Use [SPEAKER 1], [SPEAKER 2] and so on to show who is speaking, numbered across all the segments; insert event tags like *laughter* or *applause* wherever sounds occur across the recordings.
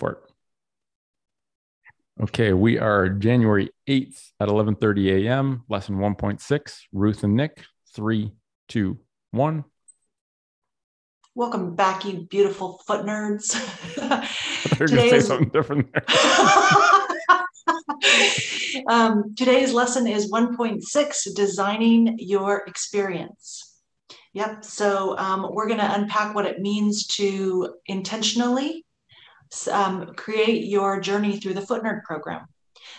[SPEAKER 1] for it. Okay, we are January 8th at 11:30 a.m. Lesson 1.6. Ruth and Nick. Three, two, one.
[SPEAKER 2] Welcome back, you beautiful foot nerds.
[SPEAKER 1] They're going to say something different there. *laughs*
[SPEAKER 2] um, today's lesson is 1.6 Designing Your Experience. Yep. So um, we're going to unpack what it means to intentionally um, create your journey through the Foot Nerd program.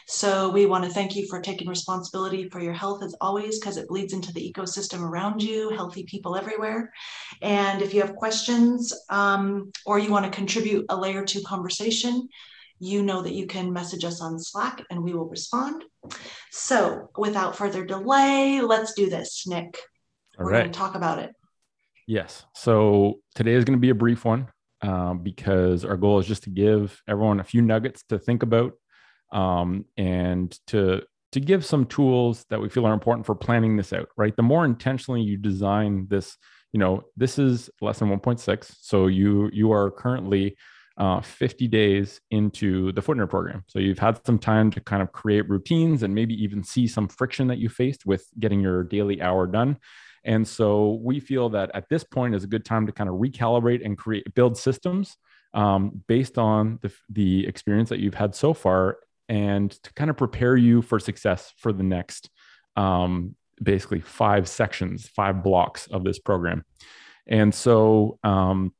[SPEAKER 2] So we want to thank you for taking responsibility for your health as always, because it bleeds into the ecosystem around you, healthy people everywhere. And if you have questions um, or you want to contribute a layer two conversation, you know that you can message us on Slack and we will respond. So without further delay, let's do this, Nick. All We're right. going to talk about it.
[SPEAKER 1] Yes. So today is going to be a brief one um, because our goal is just to give everyone a few nuggets to think about um, and to to give some tools that we feel are important for planning this out right? The more intentionally you design this you know this is lesson 1.6 so you you are currently uh, 50 days into the Foot Nerd program. So you've had some time to kind of create routines and maybe even see some friction that you faced with getting your daily hour done and so we feel that at this point is a good time to kind of recalibrate and create build systems um, based on the, the experience that you've had so far and to kind of prepare you for success for the next um, basically five sections, five blocks of this program. And so, um,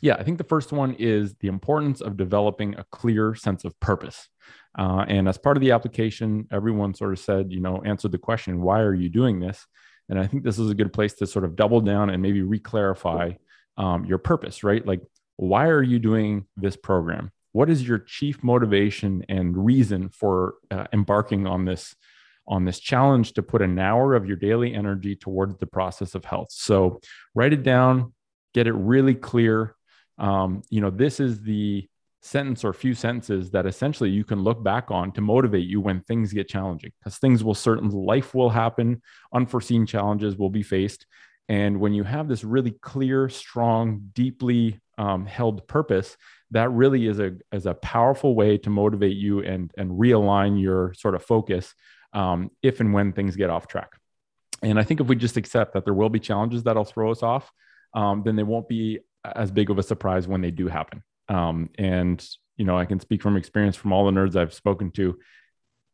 [SPEAKER 1] yeah, I think the first one is the importance of developing a clear sense of purpose. Uh, and as part of the application, everyone sort of said, you know, answered the question, why are you doing this? And I think this is a good place to sort of double down and maybe reclarify um, your purpose, right? Like, why are you doing this program? What is your chief motivation and reason for uh, embarking on this on this challenge to put an hour of your daily energy towards the process of health? So write it down, get it really clear. Um, you know, this is the sentence or few sentences that essentially you can look back on to motivate you when things get challenging. Because things will certainly life will happen unforeseen challenges will be faced. And when you have this really clear strong deeply um, held purpose that really is a is a powerful way to motivate you and and realign your sort of focus um, if and when things get off track. And i think if we just accept that there will be challenges that'll throw us off um, then they won't be as big of a surprise when they do happen um, and you know, I can speak from experience from all the nerds I've spoken to.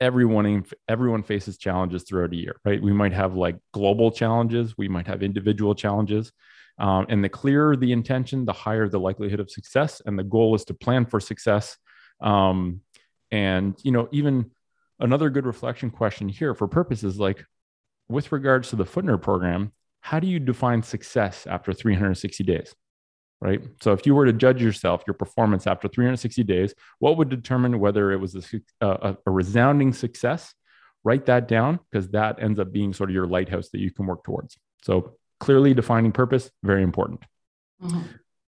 [SPEAKER 1] Everyone, everyone faces challenges throughout a year, right? We might have like global challenges, we might have individual challenges, um, and the clearer the intention, the higher the likelihood of success. And the goal is to plan for success. Um, and you know, even another good reflection question here for purposes like, with regards to the Foot Nerd program, how do you define success after 360 days? Right? So if you were to judge yourself, your performance after 360 days, what would determine whether it was a, a, a resounding success? Write that down because that ends up being sort of your lighthouse that you can work towards. So clearly defining purpose, very important. Mm-hmm.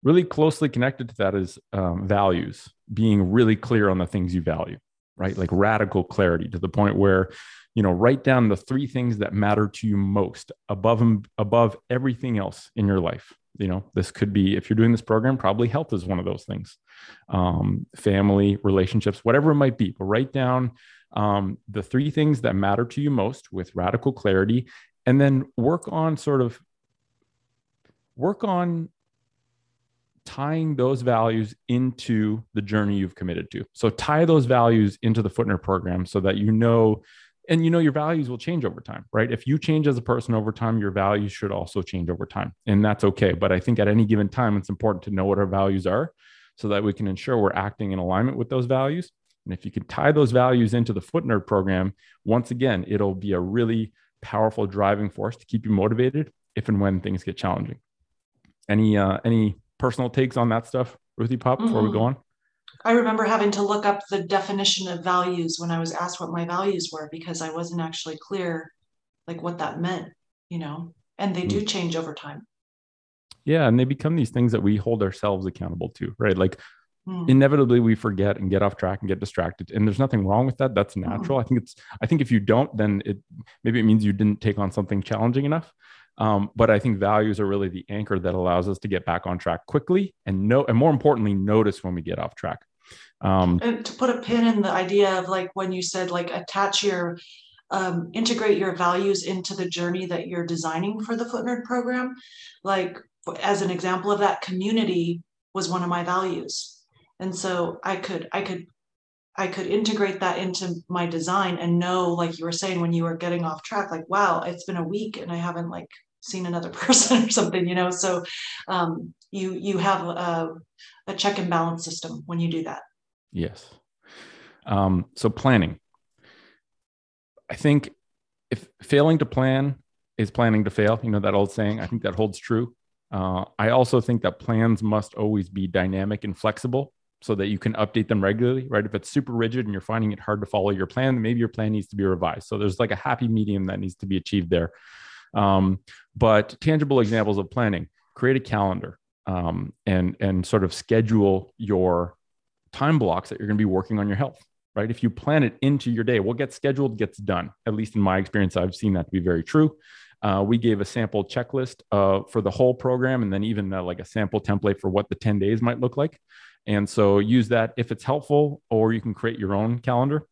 [SPEAKER 1] Really closely connected to that is um, values, being really clear on the things you value, right? Like radical clarity to the point where you know write down the three things that matter to you most above and above everything else in your life you know this could be if you're doing this program probably health is one of those things. Um, family relationships whatever it might be. But write down um, the three things that matter to you most with radical clarity and then work on sort of work on tying those values into the journey you've committed to. So tie those values into the Foot Nerd program so that you know and you know your values will change over time right? If you change as a person over time your values should also change over time and that's okay. But i think at any given time it's important to know what our values are so that we can ensure we're acting in alignment with those values. And if you can tie those values into the Foot Nerd program once again it'll be a really powerful driving force to keep you motivated if and when things get challenging. Any uh any personal takes on that stuff ruthie pop before mm-hmm. we go on
[SPEAKER 2] I remember having to look up the definition of values when I was asked what my values were because I wasn't actually clear like what that meant, you know, and they do mm. change over time.
[SPEAKER 1] Yeah. And they become these things that we hold ourselves accountable to, right? Like mm. inevitably we forget and get off track and get distracted. And there's nothing wrong with that. That's mm. natural. Mm. I think it's, I think if you don't, then it maybe it means you didn't take on something challenging enough. Um, but I think values are really the anchor that allows us to get back on track quickly and know, and more importantly, notice when we get off track.
[SPEAKER 2] Um, and to put a pin in the idea of like when you said like attach your um, integrate your values into the journey that you're designing for the Foot Nerd program. Like as an example of that, community was one of my values, and so I could I could I could integrate that into my design and know, like you were saying when you were getting off track, like wow, it's been a week and I haven't like seen another *laughs* person or something, you know. So um, you you have a, a check and balance system when you do that.
[SPEAKER 1] Yes. Um, so planning. I think if failing to plan is planning to fail, you know, that old saying, I think that holds true. Uh, I also think that plans must always be dynamic and flexible so that you can update them regularly, right? If it's super rigid and you're finding it hard to follow your plan, maybe your plan needs to be revised. So there's like a happy medium that needs to be achieved there. Um, but tangible examples of planning, create a calendar um, and, and sort of schedule your time blocks that you're going to be working on your health right? If you plan it into your day, what gets scheduled gets done. At least in my experience, I've seen that to be very true. Uh, we gave a sample checklist uh, for the whole program and then even uh, like a sample template for what the 10 days might look like. And so use that if it's helpful, or you can create your own calendar.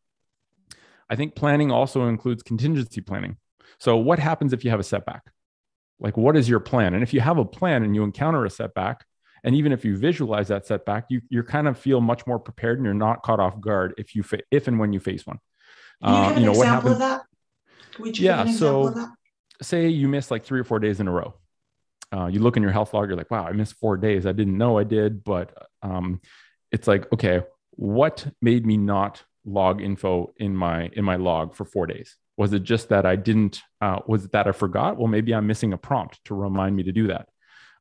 [SPEAKER 1] I think planning also includes contingency planning. So, what happens if you have a setback? Like, what is your plan? And if you have a plan and you encounter a setback, and even if you visualize that setback you you kind of feel much more prepared and you're not caught off guard if you fa- if and when you face one.
[SPEAKER 2] Can you, uh, you know what happens that?
[SPEAKER 1] Would you yeah so say you miss like three or four days in a row. Uh, you look in your health log you're like wow i missed four days. I didn't know i did but um, it's like okay what made me not log info in my in my log for four days? Was it just that i didn't uh, was it that i forgot? Well maybe i'm missing a prompt to remind me to do that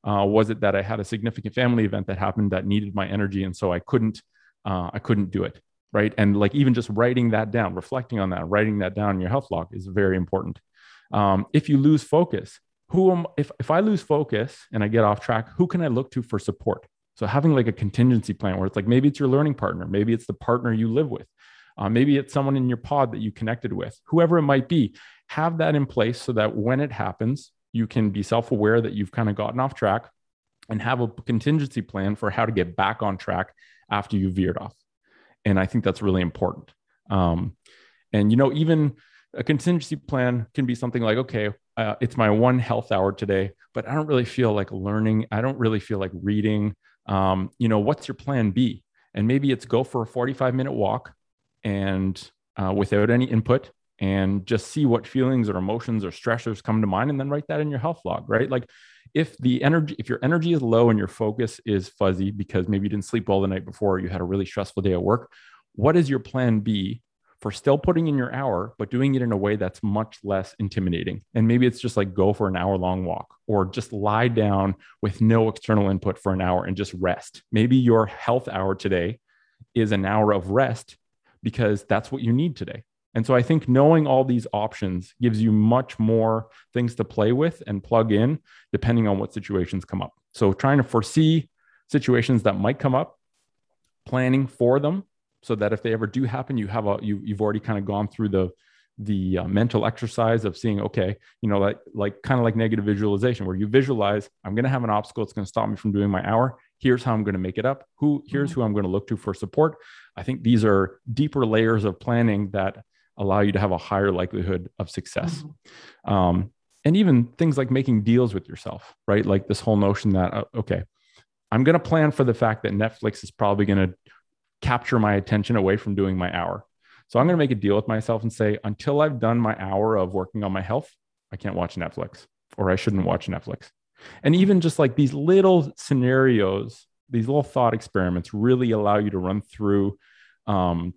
[SPEAKER 1] uh, was it that I had a significant family event that happened that needed my energy, and so I couldn't uh, I couldn't do it, right? And like even just writing that down, reflecting on that, writing that down in your health log is very important. Um, if you lose focus, who am if if I lose focus and I get off track, who can I look to for support? So having like a contingency plan where it's like maybe it's your learning partner, maybe it's the partner you live with, uh, maybe it's someone in your pod that you connected with, whoever it might be. Have that in place so that when it happens, you can be self aware that you've kind of gotten off track and have a contingency plan for how to get back on track after you veered off. And I think that's really important. Um, and, you know, even a contingency plan can be something like, okay, uh, it's my one health hour today, but I don't really feel like learning. I don't really feel like reading. Um, you know, what's your plan B? And maybe it's go for a 45 minute walk and uh, without any input and just see what feelings or emotions or stressors come to mind and then write that in your health log right? Like if the energy if your energy is low and your focus is fuzzy because maybe you didn't sleep well the night before you had a really stressful day at work what is your plan b for still putting in your hour but doing it in a way that's much less intimidating? And maybe it's just like go for an hour long walk or just lie down with no external input for an hour and just rest. Maybe your health hour today is an hour of rest because that's what you need today and so I think knowing all these options gives you much more things to play with and plug in depending on what situations come up. So trying to foresee situations that might come up, planning for them so that if they ever do happen, you have a you you've already kind of gone through the the uh, mental exercise of seeing okay you know like like kind of like negative visualization where you visualize i'm going to have an obstacle it's going to stop me from doing my hour here's how i'm going to make it up who here's mm-hmm. who i'm going to look to for support i think these are deeper layers of planning that allow you to have a higher likelihood of success. Mm-hmm. Um, and even things like making deals with yourself, right? Like this whole notion that, uh, okay, I'm going to plan for the fact that Netflix is probably going to capture my attention away from doing my hour. So I'm going to make a deal with myself and say, until I've done my hour of working on my health, I can't watch Netflix or I shouldn't watch Netflix. And even just like these little scenarios, these little thought experiments really allow you to run through um,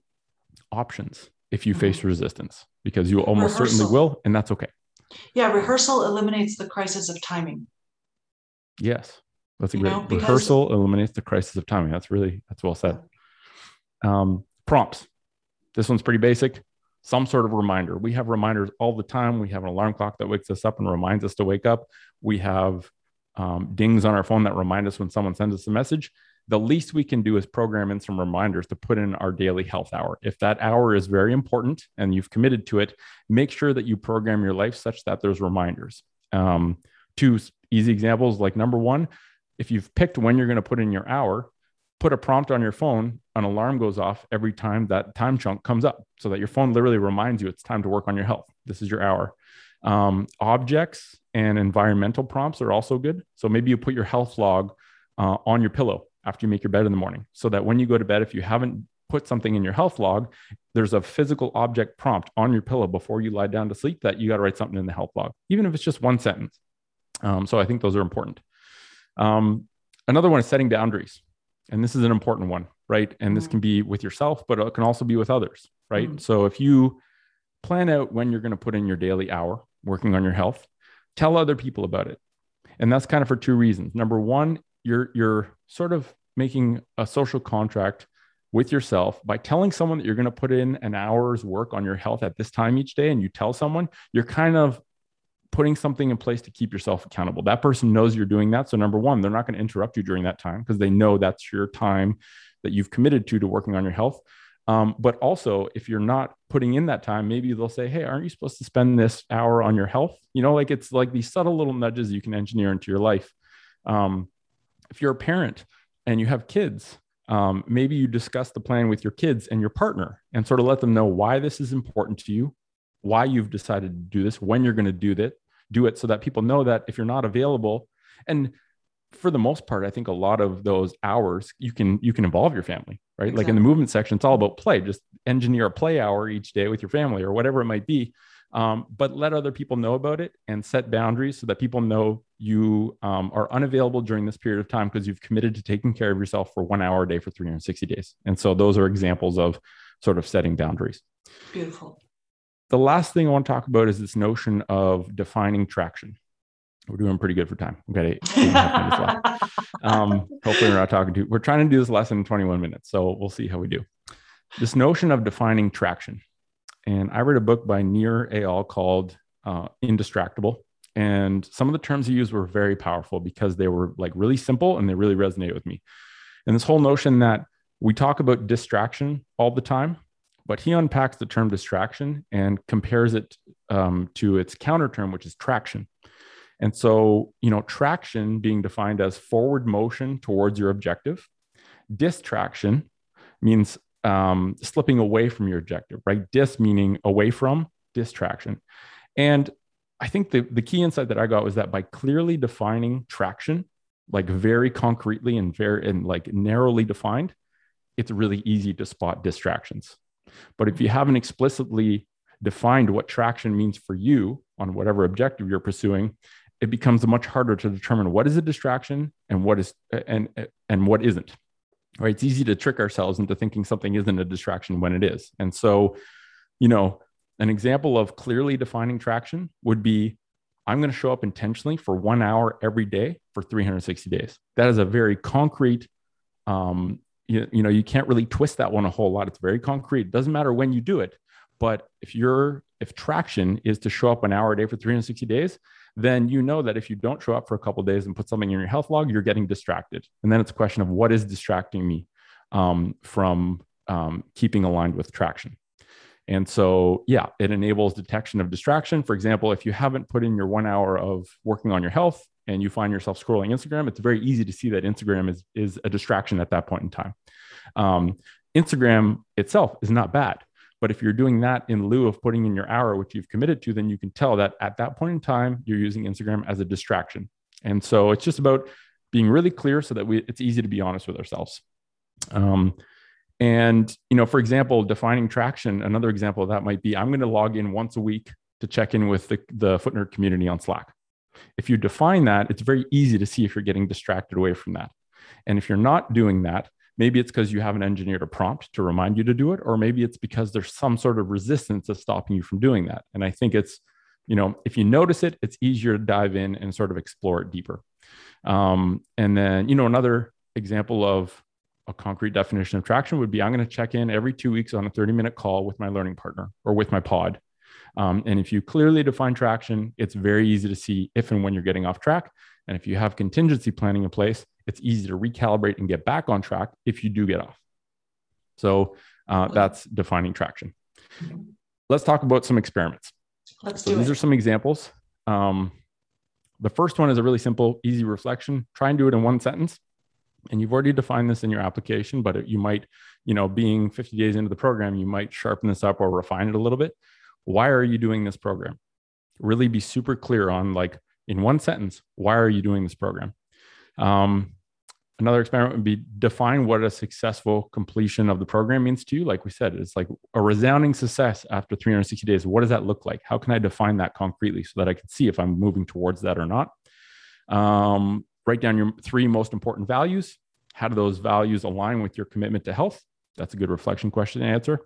[SPEAKER 1] options if you mm-hmm. face resistance because you almost rehearsal. certainly will and that's okay.
[SPEAKER 2] Yeah rehearsal eliminates the crisis of timing.
[SPEAKER 1] Yes that's a you great know, because... rehearsal eliminates the crisis of timing. That's really that's well said. Um, prompts. This one's pretty basic. Some sort of reminder. We have reminders all the time. We have an alarm clock that wakes us up and reminds us to wake up. We have um, dings on our phone that remind us when someone sends us a message the least we can do is program in some reminders to put in our daily health hour. If that hour is very important and you've committed to it, make sure that you program your life such that there's reminders. Um, two easy examples like number one, if you've picked when you're going to put in your hour, put a prompt on your phone, an alarm goes off every time that time chunk comes up so that your phone literally reminds you it's time to work on your health. This is your hour. Um, objects and environmental prompts are also good. So maybe you put your health log uh, on your pillow after you make your bed in the morning so that when you go to bed, if you haven't put something in your health log, there's a physical object prompt on your pillow before you lie down to sleep that you got to write something in the health log, even if it's just one sentence. Um, so I think those are important. Um, another one is setting boundaries. And this is an important one, right? And this mm. can be with yourself, but it can also be with others, right? Mm. So if you plan out when you're going to put in your daily hour working on your health, tell other people about it. And that's kind of for two reasons. Number one, you're you're sort of making a social contract with yourself by telling someone that you're going to put in an hour's work on your health at this time each day and you tell someone you're kind of putting something in place to keep yourself accountable. That person knows you're doing that. So, number one, they're not going to interrupt you during that time because they know that's your time that you've committed to to working on your health. Um, but also, if you're not putting in that time, maybe they'll say, Hey, aren't you supposed to spend this hour on your health? You know, like it's like these subtle little nudges you can engineer into your life. Um, if you're a parent and you have kids, um, maybe you discuss the plan with your kids and your partner and sort of let them know why this is important to you, why you've decided to do this, when you're going to do that, do it so that people know that if you're not available and for the most part i think a lot of those hours you can you can involve your family right exactly. like in the movement section it's all about play just engineer a play hour each day with your family or whatever it might be um, but let other people know about it and set boundaries so that people know you um, are unavailable during this period of time because you've committed to taking care of yourself for one hour a day for 360 days and so those are examples of sort of setting boundaries
[SPEAKER 2] beautiful
[SPEAKER 1] the last thing I want to talk about is this notion of defining traction. We're doing pretty good for time. We've got eight Okay. *laughs* um, hopefully, we're not talking to. We're trying to do this lesson in 21 minutes, so we'll see how we do. This notion of defining traction, and I read a book by Nir Eyal called uh, "Indistractable," and some of the terms he used were very powerful because they were like really simple and they really resonate with me. And this whole notion that we talk about distraction all the time, but he unpacks the term distraction and compares it um, to its counter term, which is traction. And so, you know, traction being defined as forward motion towards your objective. Distraction means um, slipping away from your objective, right? Dis meaning away from, distraction. And I think the, the key insight that I got was that by clearly defining traction, like very concretely and very and like narrowly defined, it's really easy to spot distractions. But if you haven't explicitly defined what traction means for you on whatever objective you're pursuing, it becomes much harder to determine what is a distraction and what is and and what isn't. Right? It's easy to trick ourselves into thinking something isn't a distraction when it is. And so, you know, an example of clearly defining traction would be I'm going to show up intentionally for one hour every day for 360 days. That is a very concrete um, you, you know you can't really twist that one a whole lot it's very concrete it doesn't matter when you do it but if you're if traction is to show up an hour a day for 360 days then you know that if you don't show up for a couple days and put something in your health log you're getting distracted and then it's a question of what is distracting me um, from um, keeping aligned with traction and so yeah it enables detection of distraction for example if you haven't put in your one hour of working on your health and you find yourself scrolling Instagram, it's very easy to see that Instagram is, is a distraction at that point in time. Um, Instagram itself is not bad. But if you're doing that in lieu of putting in your hour, which you've committed to, then you can tell that at that point in time, you're using Instagram as a distraction. And so it's just about being really clear so that we, it's easy to be honest with ourselves. Um, and, you know, for example, defining traction, another example of that might be I'm going to log in once a week to check in with the, the Foot Nerd community on Slack. If you define that, it's very easy to see if you're getting distracted away from that. And if you're not doing that, maybe it's because you haven't engineered a prompt to remind you to do it, or maybe it's because there's some sort of resistance that's stopping you from doing that. And I think it's, you know, if you notice it, it's easier to dive in and sort of explore it deeper. Um, and then, you know, another example of a concrete definition of traction would be I'm going to check in every two weeks on a 30 minute call with my learning partner or with my pod um, and if you clearly define traction, it's very easy to see if and when you're getting off track. And if you have contingency planning in place, it's easy to recalibrate and get back on track if you do get off. So uh, that's defining traction. Let's talk about some experiments.
[SPEAKER 2] Let's
[SPEAKER 1] so
[SPEAKER 2] do
[SPEAKER 1] these
[SPEAKER 2] it.
[SPEAKER 1] are some examples. Um, the first one is a really simple, easy reflection. Try and do it in one sentence. and you've already defined this in your application, but it, you might, you know, being 50 days into the program, you might sharpen this up or refine it a little bit. Why are you doing this program? Really be super clear on like in one sentence, why are you doing this program? Um, another experiment would be define what a successful completion of the program means to you. Like we said, it's like a resounding success after 360 days. What does that look like? How can I define that concretely so that I can see if I'm moving towards that or not? Um, write down your three most important values. How do those values align with your commitment to health? That's a good reflection question to answer.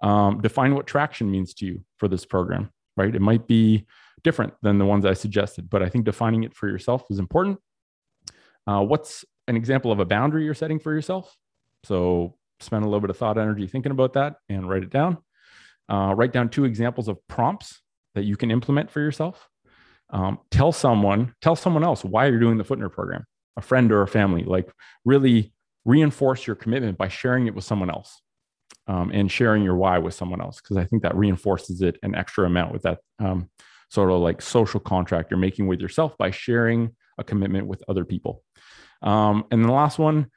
[SPEAKER 1] Um, define what traction means to you for this program, right? It might be different than the ones I suggested, but I think defining it for yourself is important. Uh, what's an example of a boundary you're setting for yourself? So spend a little bit of thought energy thinking about that and write it down. Uh, write down two examples of prompts that you can implement for yourself um, tell someone tell someone else why you're doing the Foot Nerd program a friend or a family like really reinforce your commitment by sharing it with someone else um, and sharing your why with someone else because i think that reinforces it an extra amount with that um, sort of like social contract you're making with yourself by sharing a commitment with other people um, and the last one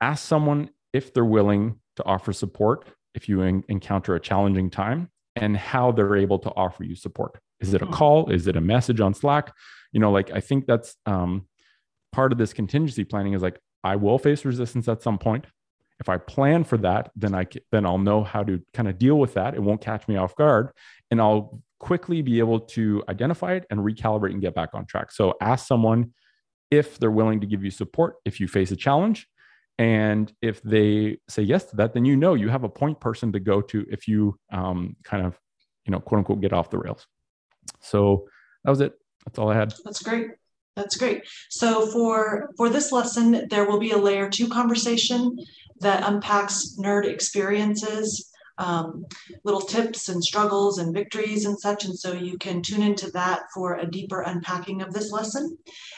[SPEAKER 1] ask someone if they're willing to offer support if you en- encounter a challenging time and how they're able to offer you support is it a hmm. call? Is it a message on Slack? You know, like I think that's um, part of this contingency planning is like I will face resistance at some point. If I plan for that, then I then I'll know how to kind of deal with that. It won't catch me off guard, and I'll quickly be able to identify it and recalibrate and get back on track. So ask someone if they're willing to give you support if you face a challenge. And if they say yes to that, then you know you have a point person to go to if you um, kind of, you know, quote unquote, get off the rails. So that was it. That's all I had.
[SPEAKER 2] That's great. That's great. So for for this lesson, there will be a layer two conversation that unpacks nerd experiences, um, little tips and struggles and victories and such. And so you can tune into that for a deeper unpacking of this lesson.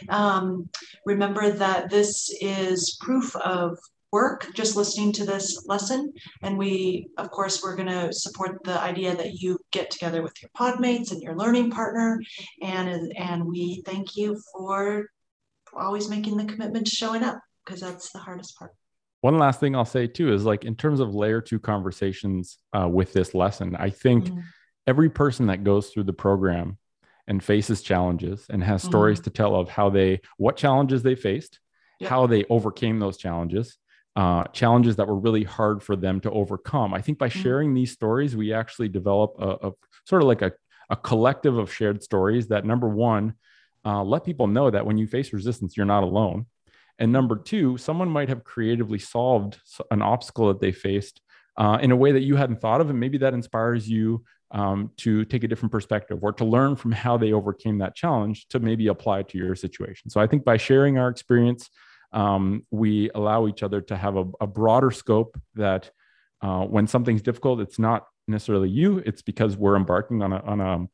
[SPEAKER 2] Um, remember that this is proof of work just listening to this lesson. And we, of course, we're going to support the idea that you get together with your podmates and your learning partner. And, and we thank you for always making the commitment to showing up because that's the hardest part.
[SPEAKER 1] One last thing I'll say too is like in terms of layer two conversations uh, with this lesson, I think mm-hmm. every person that goes through the program and faces challenges and has stories mm-hmm. to tell of how they, what challenges they faced, yep. how they overcame those challenges, uh, challenges that were really hard for them to overcome. I think by mm-hmm. sharing these stories, we actually develop a, a sort of like a, a, collective of shared stories that number one, uh, let people know that when you face resistance, you're not alone. And number two, someone might have creatively solved an obstacle that they faced uh, in a way that you hadn't thought of. And maybe that inspires you um, to take a different perspective or to learn from how they overcame that challenge to maybe apply it to your situation. So I think by sharing our experience, um, we allow each other to have a, a broader scope that uh, when something's difficult, it's not necessarily you, it's because we're embarking on a, on a,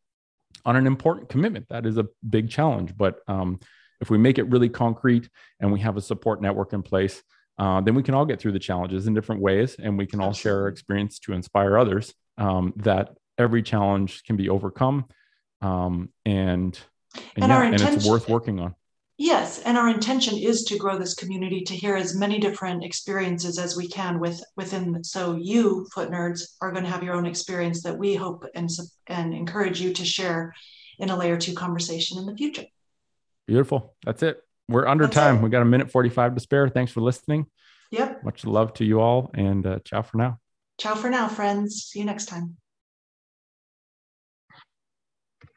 [SPEAKER 1] on an important commitment. That is a big challenge. But um, if we make it really concrete and we have a support network in place, uh, then we can all get through the challenges in different ways and we can all share our experience to inspire others um, that every challenge can be overcome um, and and, and, yeah, and it's worth working on
[SPEAKER 2] Yes, and our intention is to grow this community to hear as many different experiences as we can with within. So you, foot nerds, are going to have your own experience that we hope and and encourage you to share in a layer two conversation in the future.
[SPEAKER 1] Beautiful. That's it. We're under That's time. It. We got a minute forty-five to spare. Thanks for listening.
[SPEAKER 2] Yep.
[SPEAKER 1] Much love to you all, and uh, ciao for now.
[SPEAKER 2] Ciao for now, friends. See you next time.